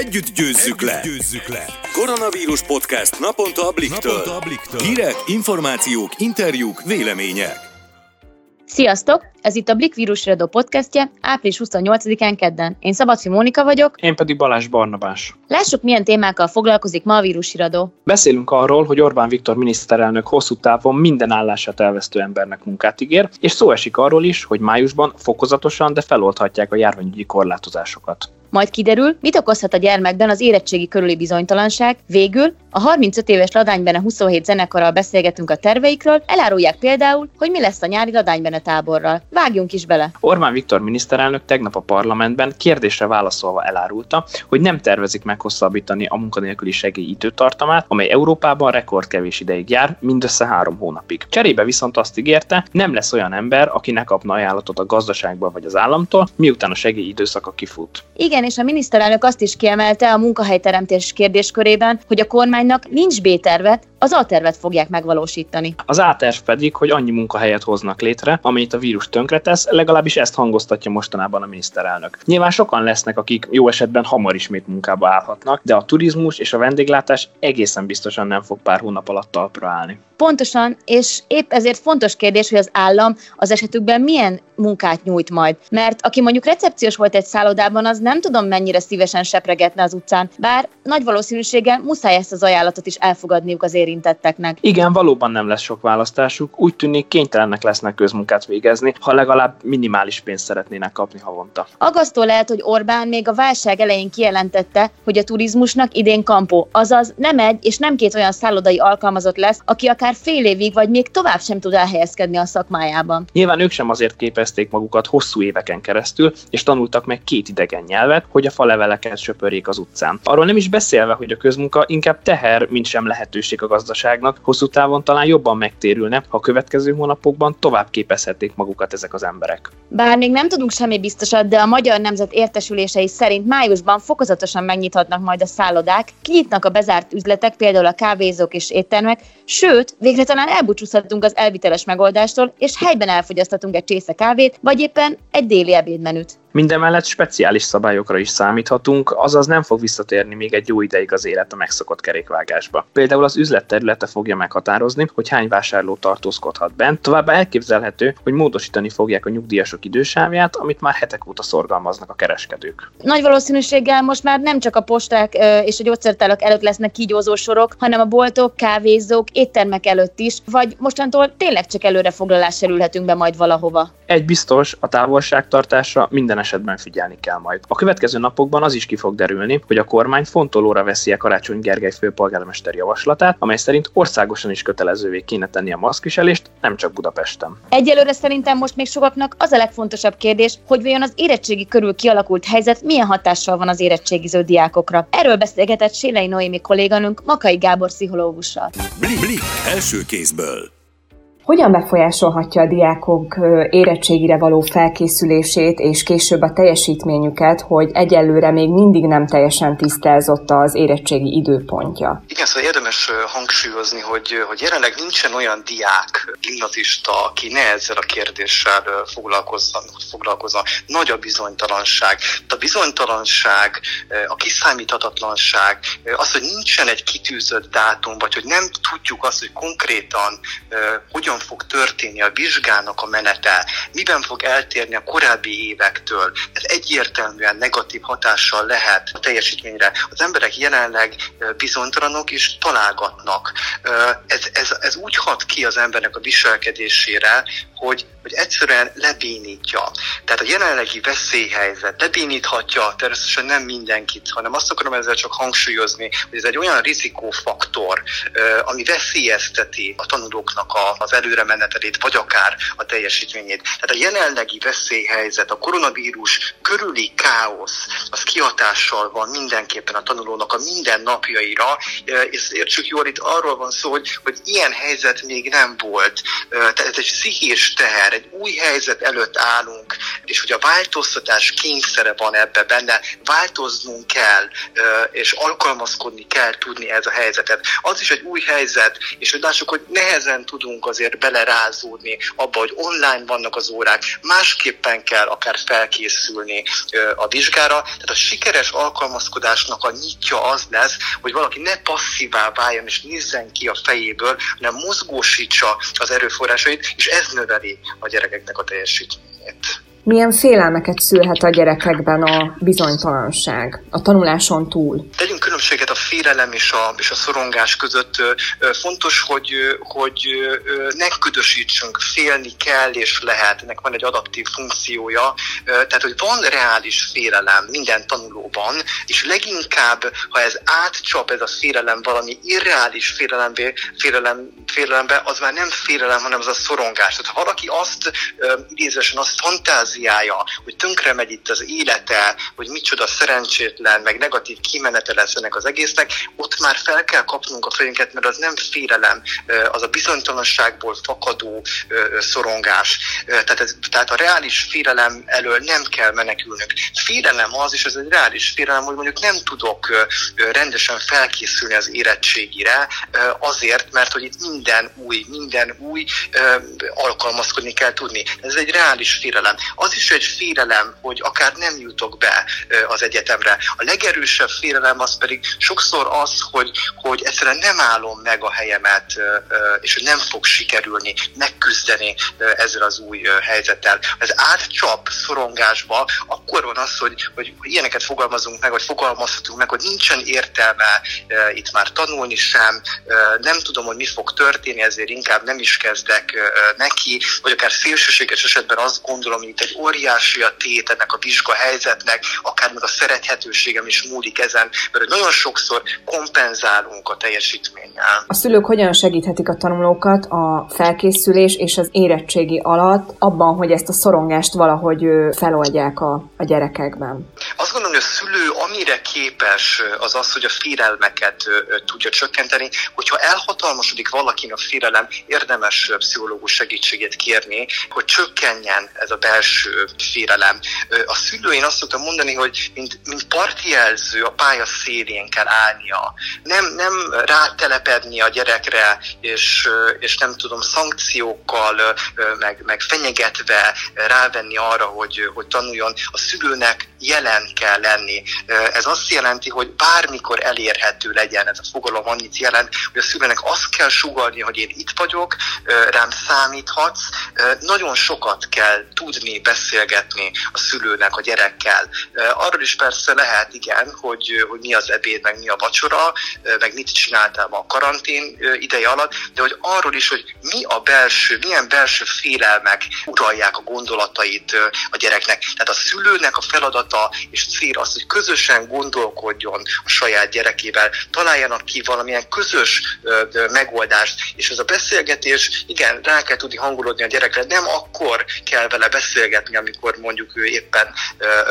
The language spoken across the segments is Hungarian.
Együtt győzzük, Együtt le. győzzük le! Koronavírus podcast naponta a Bliktől. Naponta a Bliktől. Hírek, információk, interjúk, vélemények. Sziasztok! Ez itt a Blik vírusredó podcastje, április 28-án kedden. Én Szabadfi Mónika vagyok. Én pedig Balázs Barnabás. Lássuk, milyen témákkal foglalkozik ma a vírusiradó. Beszélünk arról, hogy Orbán Viktor miniszterelnök hosszú távon minden állását elvesztő embernek munkát ígér, és szó esik arról is, hogy májusban fokozatosan, de feloldhatják a járványügyi korlátozásokat. Majd kiderül, mit okozhat a gyermekben az érettségi körüli bizonytalanság. Végül a 35 éves Ladánybene 27 zenekarral beszélgetünk a terveikről, elárulják például, hogy mi lesz a nyári Ladánybene táborral. Vágjunk is bele! Orbán Viktor miniszterelnök tegnap a parlamentben kérdésre válaszolva elárulta, hogy nem tervezik meghosszabbítani a munkanélküli segély időtartamát, amely Európában rekordkevés ideig jár, mindössze három hónapig. Cserébe viszont azt ígérte, nem lesz olyan ember, aki ne kapna ajánlatot a gazdaságban vagy az államtól, miután a segély időszaka kifut. Igen, és a miniszterelnök azt is kiemelte a munkahelyteremtés kérdéskörében, hogy a kormánynak nincs B-terve, az A-tervet fogják megvalósítani. Az A-terv pedig, hogy annyi munkahelyet hoznak létre, amit a vírus tönkretesz, legalábbis ezt hangoztatja mostanában a miniszterelnök. Nyilván sokan lesznek, akik jó esetben hamar ismét munkába állhatnak, de a turizmus és a vendéglátás egészen biztosan nem fog pár hónap alatt talpra állni. Pontosan, és épp ezért fontos kérdés, hogy az állam az esetükben milyen munkát nyújt majd. Mert aki mondjuk recepciós volt egy szállodában, az nem tudom mennyire szívesen sepregetne az utcán, bár nagy valószínűséggel muszáj ezt az ajánlatot is elfogadniuk az érintetteknek. Igen, valóban nem lesz sok választásuk, úgy tűnik kénytelennek lesznek közmunkát végezni, ha legalább minimális pénzt szeretnének kapni havonta. Agasztó lehet, hogy Orbán még a válság elején kijelentette, hogy a turizmusnak idén kampó, azaz nem egy és nem két olyan szállodai alkalmazott lesz, aki akár fél évig vagy még tovább sem tud elhelyezkedni a szakmájában. Nyilván ők sem azért képezték magukat hosszú éveken keresztül, és tanultak meg két idegen nyelvet, hogy a faleveleket söpörjék az utcán. Arról nem is beszélve, hogy a közmunka inkább teher, mint sem lehetőség a gazdaságnak, hosszú távon talán jobban megtérülne, ha a következő hónapokban tovább képezhették magukat ezek az emberek. Bár még nem tudunk semmi biztosat, de a Magyar Nemzet értesülései szerint májusban fokozatosan megnyithatnak majd a szállodák, kinyitnak a bezárt üzletek, például a kávézók és éttermek, sőt, végre talán elbúcsúzhatunk az elviteles megoldástól, és helyben elfogyasztatunk egy csésze kávét, vagy éppen egy déli ebédmenüt. Mindemellett speciális szabályokra is számíthatunk, azaz nem fog visszatérni még egy jó ideig az élet a megszokott kerékvágásba. Például az üzlet területe fogja meghatározni, hogy hány vásárló tartózkodhat bent, továbbá elképzelhető, hogy módosítani fogják a nyugdíjasok idősávját, amit már hetek óta szorgalmaznak a kereskedők. Nagy valószínűséggel most már nem csak a posták és a gyógyszertárak előtt lesznek kígyózó sorok, hanem a boltok, kávézók, éttermek előtt is, vagy mostantól tényleg csak előrefoglalással ülhetünk be majd valahova. Egy biztos, a távolságtartásra minden esetben figyelni kell majd. A következő napokban az is ki fog derülni, hogy a kormány fontolóra veszi a Karácsony Gergely főpolgármester javaslatát, amely szerint országosan is kötelezővé kéne tenni a maszkviselést, nem csak Budapesten. Egyelőre szerintem most még sokaknak az a legfontosabb kérdés, hogy vajon az érettségi körül kialakult helyzet milyen hatással van az érettségiző diákokra. Erről beszélgetett Sélei Noémi kolléganőnk Makai Gábor pszichológussal. Blik, blik, első kézből. Hogyan befolyásolhatja a diákok érettségire való felkészülését és később a teljesítményüket, hogy egyelőre még mindig nem teljesen tisztázott az érettségi időpontja? Igen, szóval érdemes hangsúlyozni, hogy, hogy jelenleg nincsen olyan diák, gimnazista, aki ne ezzel a kérdéssel foglalkozzon. foglalkozzon. Nagy a bizonytalanság. A bizonytalanság, a kiszámíthatatlanság, az, hogy nincsen egy kitűzött dátum, vagy hogy nem tudjuk azt, hogy konkrétan hogyan hogyan fog történni a vizsgának a menete, miben fog eltérni a korábbi évektől. Ez egyértelműen negatív hatással lehet a teljesítményre. Az emberek jelenleg bizonytalanok és találgatnak. Ez, ez, ez úgy hat ki az embernek a viselkedésére, hogy, hogy egyszerűen lebénítja. Tehát a jelenlegi veszélyhelyzet lebéníthatja természetesen nem mindenkit, hanem azt akarom ezzel csak hangsúlyozni, hogy ez egy olyan rizikófaktor, ami veszélyezteti a tanulóknak az előre menetelét, vagy akár a teljesítményét. Tehát a jelenlegi veszélyhelyzet, a koronavírus körüli káosz, az kihatással van mindenképpen a tanulónak a minden napjaira, és értsük jól, itt arról van szó, hogy, hogy ilyen helyzet még nem volt. Tehát ez egy pszichés teher, már egy új helyzet előtt állunk, és hogy a változtatás kényszere van ebbe benne, változnunk kell, és alkalmazkodni kell tudni ez a helyzetet. Az is egy új helyzet, és hogy lássuk, hogy nehezen tudunk azért belerázódni abba, hogy online vannak az órák, másképpen kell akár felkészülni a vizsgára. Tehát a sikeres alkalmazkodásnak a nyitja az lesz, hogy valaki ne passzívá váljon és nézzen ki a fejéből, hanem mozgósítsa az erőforrásait, és ez növeli a gyerekeknek a teljesítményét. Milyen félelmeket szülhet a gyerekekben a bizonytalanság a tanuláson túl? Tegyünk különbséget a félelem és a, és a szorongás között. Fontos, hogy, hogy ne ködösítsünk, félni kell és lehet, ennek van egy adaptív funkciója. Tehát, hogy van reális félelem minden tanulóban, és leginkább, ha ez átcsap ez a félelem valami irreális félelembe, félelem, félelembe, az már nem félelem, hanem az a szorongás. Tehát ha valaki azt idézősen azt fantáz fantáziája, hogy tönkre megy itt az élete, hogy micsoda szerencsétlen, meg negatív kimenete lesz ennek az egésznek, ott már fel kell kapnunk a fejünket, mert az nem félelem, az a bizonytalanságból fakadó szorongás. Tehát, ez, tehát a reális félelem elől nem kell menekülnünk. Félelem az, és ez egy reális félelem, hogy mondjuk nem tudok rendesen felkészülni az érettségire, azért, mert hogy itt minden új, minden új, alkalmazkodni kell tudni. Ez egy reális félelem az is egy félelem, hogy akár nem jutok be az egyetemre. A legerősebb félelem az pedig sokszor az, hogy, hogy egyszerűen nem állom meg a helyemet, és hogy nem fog sikerülni megküzdeni ezzel az új helyzettel. Ez átcsap szorongásba, akkor van az, hogy, hogy ilyeneket fogalmazunk meg, vagy fogalmazhatunk meg, hogy nincsen értelme itt már tanulni sem, nem tudom, hogy mi fog történni, ezért inkább nem is kezdek neki, vagy akár szélsőséges esetben azt gondolom, hogy itt egy óriási a tét ennek a vizsga helyzetnek, akár meg a szerethetőségem is múlik ezen, mert nagyon sokszor kompenzálunk a teljesítménnyel. A szülők hogyan segíthetik a tanulókat a felkészülés és az érettségi alatt abban, hogy ezt a szorongást valahogy feloldják a, a gyerekekben? Azt gondolom, hogy a szülő amire képes az az, hogy a félelmeket tudja csökkenteni, hogyha elhatalmasodik valakin a félelem, érdemes pszichológus segítségét kérni, hogy csökkenjen ez a belső félelem. A szülő, én azt szoktam mondani, hogy mint, mint jelző a pálya szélén kell állnia. Nem, nem rátelepedni a gyerekre, és, és nem tudom, szankciókkal, meg, meg fenyegetve rávenni arra, hogy, hogy tanuljon. A szülőnek jelen kell lenni. Ez azt jelenti, hogy bármikor elérhető legyen ez a fogalom, annyit jelent, hogy a szülőnek azt kell sugalni, hogy én itt vagyok, rám számíthatsz. Nagyon sokat kell tudni, beszélgetni a szülőnek, a gyerekkel. Arról is persze lehet, igen, hogy, hogy mi az ebéd, meg mi a vacsora, meg mit csináltál a karantén ideje alatt, de hogy arról is, hogy mi a belső, milyen belső félelmek uralják a gondolatait a gyereknek. Tehát a szülőnek a feladata és cél az, hogy közösen gondolkodjon a saját gyerekével, találjanak ki valamilyen közös megoldást, és ez a beszélgetés, igen, rá kell tudni hangolódni a gyerekre, nem akkor kell vele beszélgetni, nevetni, amikor mondjuk ő éppen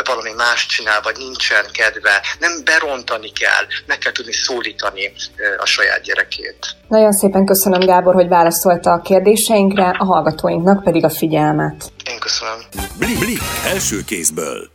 valami más csinál, vagy nincsen kedve. Nem berontani kell, meg kell tudni szólítani a saját gyerekét. Nagyon szépen köszönöm, Gábor, hogy válaszolta a kérdéseinkre, a hallgatóinknak pedig a figyelmet. Én köszönöm. Blik, blik első kézből.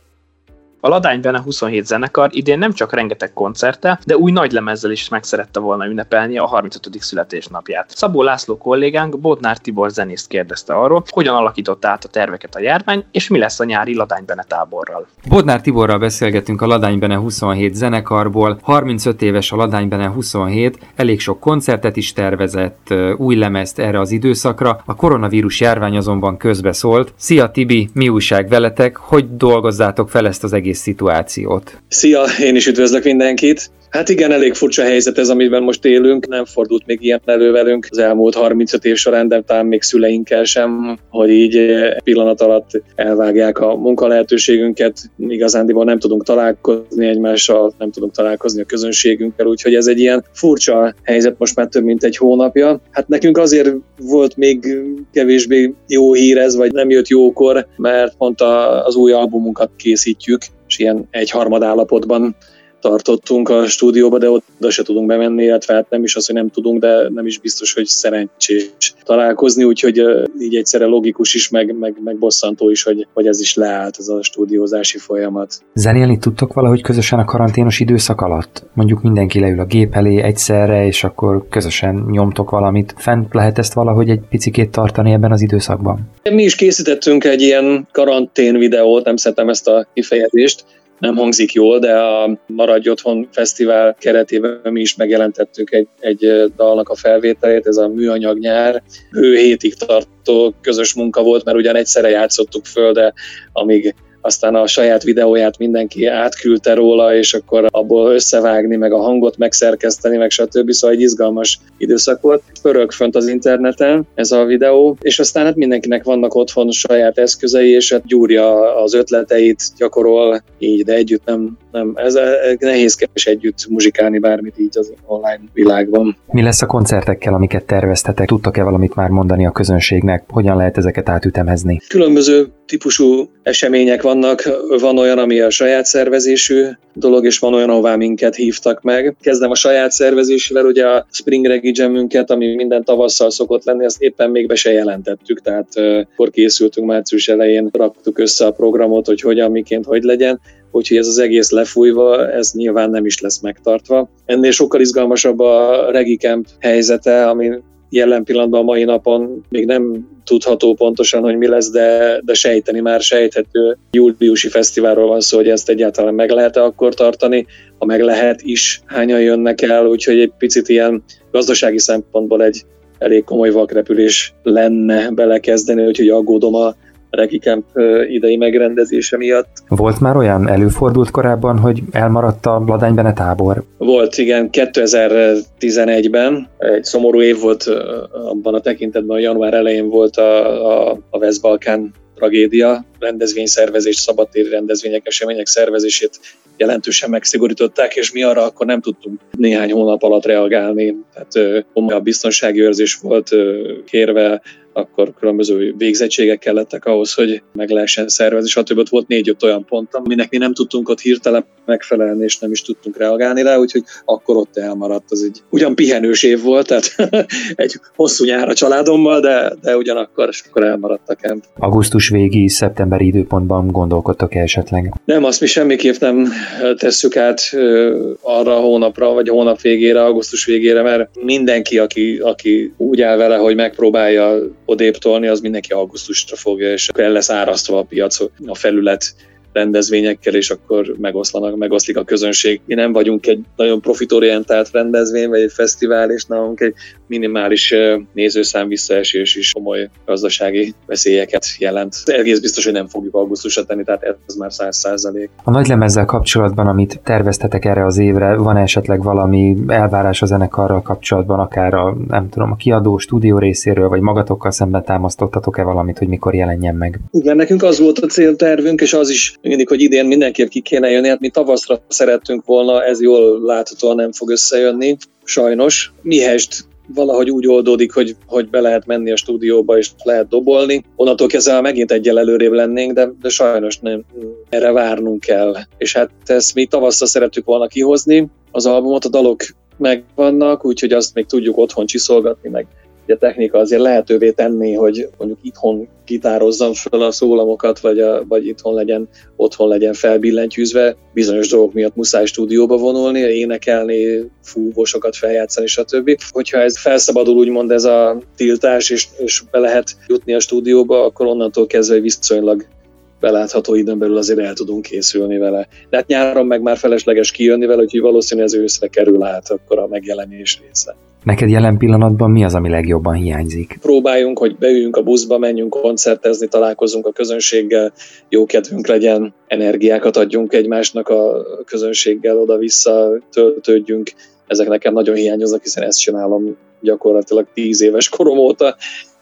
A Ladány Bene 27 zenekar idén nem csak rengeteg koncerttel, de új nagy lemezzel is meg szerette volna ünnepelni a 35. születésnapját. Szabó László kollégánk Bodnár Tibor zenészt kérdezte arról, hogyan alakított át a terveket a járvány, és mi lesz a nyári Ladány Bene táborral. Bodnár Tiborral beszélgetünk a Ladány Bene 27 zenekarból. 35 éves a Ladány Bene 27, elég sok koncertet is tervezett, új lemezt erre az időszakra. A koronavírus járvány azonban közbeszólt. Szia Tibi, mi újság veletek? Hogy dolgozzátok fel ezt az egész egész szituációt. Szia, én is üdvözlök mindenkit! Hát igen, elég furcsa helyzet ez, amiben most élünk. Nem fordult még ilyen elő velünk az elmúlt 35 év során, de talán még szüleinkkel sem, hogy így pillanat alatt elvágják a munkalehetőségünket. Igazándiból nem tudunk találkozni egymással, nem tudunk találkozni a közönségünkkel, úgyhogy ez egy ilyen furcsa helyzet most már több mint egy hónapja. Hát nekünk azért volt még kevésbé jó hír ez, vagy nem jött jókor, mert pont az új albumunkat készítjük, és ilyen egyharmad állapotban tartottunk a stúdióba, de oda se tudunk bemenni, illetve hát nem is az, hogy nem tudunk, de nem is biztos, hogy szerencsés találkozni, úgyhogy így egyszerre logikus is, meg, meg, meg bosszantó is, hogy, hogy ez is leállt, ez a stúdiózási folyamat. Zenélni tudtok valahogy közösen a karanténos időszak alatt? Mondjuk mindenki leül a gép elé egyszerre, és akkor közösen nyomtok valamit. Fent lehet ezt valahogy egy picikét tartani ebben az időszakban? Mi is készítettünk egy ilyen karantén videót, nem szeretem ezt a kifejezést, nem hangzik jól, de a Maradj Otthon Fesztivál keretében mi is megjelentettük egy, egy dalnak a felvételét, ez a műanyag nyár. Ő hétig tartó közös munka volt, mert ugyan egyszerre játszottuk föl, de amíg aztán a saját videóját mindenki átküldte róla, és akkor abból összevágni, meg a hangot megszerkeszteni, meg stb. Szóval egy izgalmas időszak volt. Pörög fönt az interneten ez a videó, és aztán hát mindenkinek vannak otthon saját eszközei, és hát gyúrja az ötleteit, gyakorol így, de együtt nem, nem ez, ez nehézkes együtt muzsikálni bármit így az online világban. Mi lesz a koncertekkel, amiket terveztetek? Tudtok-e valamit már mondani a közönségnek? Hogyan lehet ezeket átütemezni? Különböző típusú események vannak. Van olyan, ami a saját szervezésű dolog, és van olyan, ahová minket hívtak meg. Kezdem a saját szervezésével, ugye a Spring Reggae Jamünket, ami minden tavasszal szokott lenni, azt éppen még be se jelentettük, tehát akkor készültünk március elején, raktuk össze a programot, hogy hogyan, miként, hogy legyen úgyhogy ez az egész lefújva, ez nyilván nem is lesz megtartva. Ennél sokkal izgalmasabb a Regi Camp helyzete, ami jelen pillanatban a mai napon még nem tudható pontosan, hogy mi lesz, de, de sejteni már sejthető. Júliusi fesztiválról van szó, hogy ezt egyáltalán meg lehet-e akkor tartani, ha meg lehet is, hányan jönnek el, úgyhogy egy picit ilyen gazdasági szempontból egy elég komoly vakrepülés lenne belekezdeni, úgyhogy aggódom a Regi Camp idei megrendezése miatt. Volt már olyan, előfordult korábban, hogy elmaradt a Ladánybene tábor? Volt, igen, 2011-ben. Egy szomorú év volt abban a tekintetben, hogy január elején volt a, a, a West-Balkán tragédia, rendezvényszervezés, szabadtéri rendezvények, események szervezését jelentősen megszigorították, és mi arra akkor nem tudtunk néhány hónap alatt reagálni. Tehát a biztonsági őrzés volt kérve, akkor különböző végzettségek kellettek ahhoz, hogy meg lehessen szervezni, stb. Ott volt négy-öt olyan pont, aminek mi nem tudtunk ott hirtelen megfelelni, és nem is tudtunk reagálni rá, úgyhogy akkor ott elmaradt. Az egy ugyan pihenős év volt, tehát egy hosszú nyár a családommal, de, de ugyanakkor, és akkor elmaradt a kemp. Augusztus végi, szeptemberi időpontban gondolkodtok -e esetleg? Nem, azt mi semmiképp nem tesszük át arra a hónapra, vagy a hónap végére, augusztus végére, mert mindenki, aki, aki úgy áll vele, hogy megpróbálja odébb tolni, az mindenki augusztusra fogja, és el lesz árasztva a piac, a felület rendezvényekkel, és akkor megoszlanak, megoszlik a közönség. Mi nem vagyunk egy nagyon profitorientált rendezvény, vagy egy fesztivál, és nálunk egy minimális nézőszám visszaesés is komoly gazdasági veszélyeket jelent. Egész biztos, hogy nem fogjuk augusztusra tenni, tehát ez már száz százalék. A nagy lemezzel kapcsolatban, amit terveztetek erre az évre, van esetleg valami elvárás a zenekarral kapcsolatban, akár a, nem tudom, a kiadó stúdió részéről, vagy magatokkal szemben támasztottatok-e valamit, hogy mikor jelenjen meg? Igen, nekünk az volt a céltervünk, és az is mindig, hogy idén mindenképp ki kéne jönni. Hát mi tavaszra szerettünk volna, ez jól láthatóan nem fog összejönni, sajnos. Mihest valahogy úgy oldódik, hogy, hogy be lehet menni a stúdióba és lehet dobolni. Onnantól kezdve megint egyel előrébb lennénk, de, de sajnos nem. Erre várnunk kell. És hát ezt mi tavaszra szerettük volna kihozni, az albumot, a dalok megvannak, úgyhogy azt még tudjuk otthon csiszolgatni, meg a technika azért lehetővé tenni, hogy mondjuk itthon gitározzam fel a szólamokat, vagy, a, vagy itthon legyen, otthon legyen felbillentyűzve. Bizonyos dolgok miatt muszáj stúdióba vonulni, énekelni, fúvósokat feljátszani, stb. Hogyha ez felszabadul úgymond ez a tiltás, és, és be lehet jutni a stúdióba, akkor onnantól kezdve viszonylag belátható időn belül azért el tudunk készülni vele. De hát nyáron meg már felesleges kijönni vele, úgyhogy valószínűleg ez őszre kerül át akkor a megjelenés része. Neked jelen pillanatban mi az, ami legjobban hiányzik? Próbáljunk, hogy beüljünk a buszba, menjünk koncertezni, találkozunk a közönséggel, jó kedvünk legyen, energiákat adjunk egymásnak a közönséggel, oda-vissza töltődjünk. Ezek nekem nagyon hiányoznak, hiszen ezt csinálom gyakorlatilag tíz éves korom óta,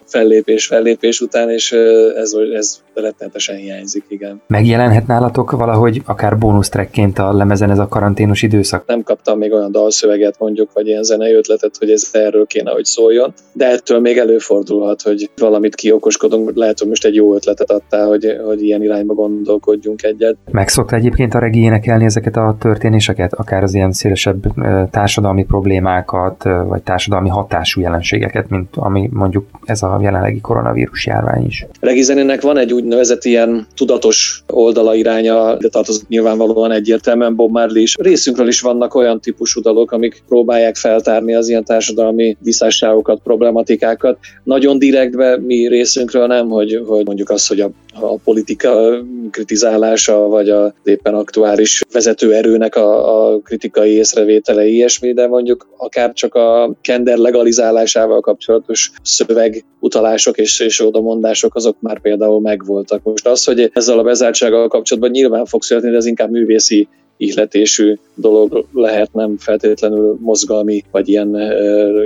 fellépés, fellépés után, és ez, ez rettenetesen hiányzik, igen. Megjelenhet nálatok valahogy akár bónusztrekként a lemezen ez a karanténos időszak? Nem kaptam még olyan dalszöveget mondjuk, vagy ilyen zenei ötletet, hogy ez erről kéne, hogy szóljon, de ettől még előfordulhat, hogy valamit kiokoskodunk, lehet, hogy most egy jó ötletet adtál, hogy, hogy ilyen irányba gondolkodjunk egyet. Megszokta egyébként a regi énekelni ezeket a történéseket, akár az ilyen szélesebb társadalmi problémákat, vagy társadalmi hatású jelenségeket, mint ami mondjuk ez a jelenlegi koronavírus járvány is. Regi zenének van egy úgynevezett ilyen tudatos oldala iránya, de tartozik nyilvánvalóan egyértelműen Bob Marley is. Részünkről is vannak olyan típusú dalok, amik próbálják feltárni az ilyen társadalmi visszásságokat, problematikákat. Nagyon direktbe mi részünkről nem, hogy, hogy mondjuk az, hogy a, a politika kritizálása, vagy a éppen aktuális vezető erőnek a, a kritikai észrevételei ilyesmi, de mondjuk akár csak a kender legalizálásával kapcsolatos szöveg utalások és, és odamondások, azok már például megvoltak. Most az, hogy ezzel a bezártsággal kapcsolatban nyilván fog születni, de ez inkább művészi ihletésű dolog lehet, nem feltétlenül mozgalmi, vagy ilyen,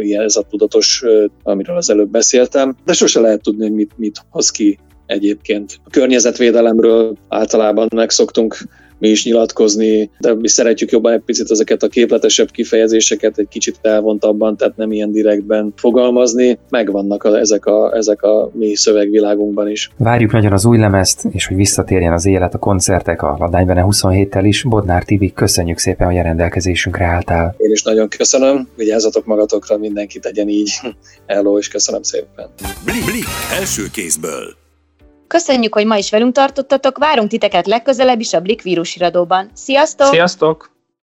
ilyen ez a tudatos, amiről az előbb beszéltem, de sose lehet tudni, mit, mit hoz ki egyébként. A környezetvédelemről általában megszoktunk mi is nyilatkozni, de mi szeretjük jobban egy picit ezeket a képletesebb kifejezéseket egy kicsit elvontabban, tehát nem ilyen direktben fogalmazni. Megvannak a, ezek, a, ezek a mi szövegvilágunkban is. Várjuk nagyon az új lemezt, és hogy visszatérjen az élet a koncertek a Ladánybene 27-tel is. Bodnár Tibi, köszönjük szépen, hogy a rendelkezésünkre álltál. Én is nagyon köszönöm, vigyázzatok magatokra, mindenki tegyen így. Hello, és köszönöm szépen. Blik, blik, első kézből. Köszönjük, hogy ma is velünk tartottatok, várunk titeket legközelebb is a Blik vírusiradóban. Sziasztok! Sziasztok!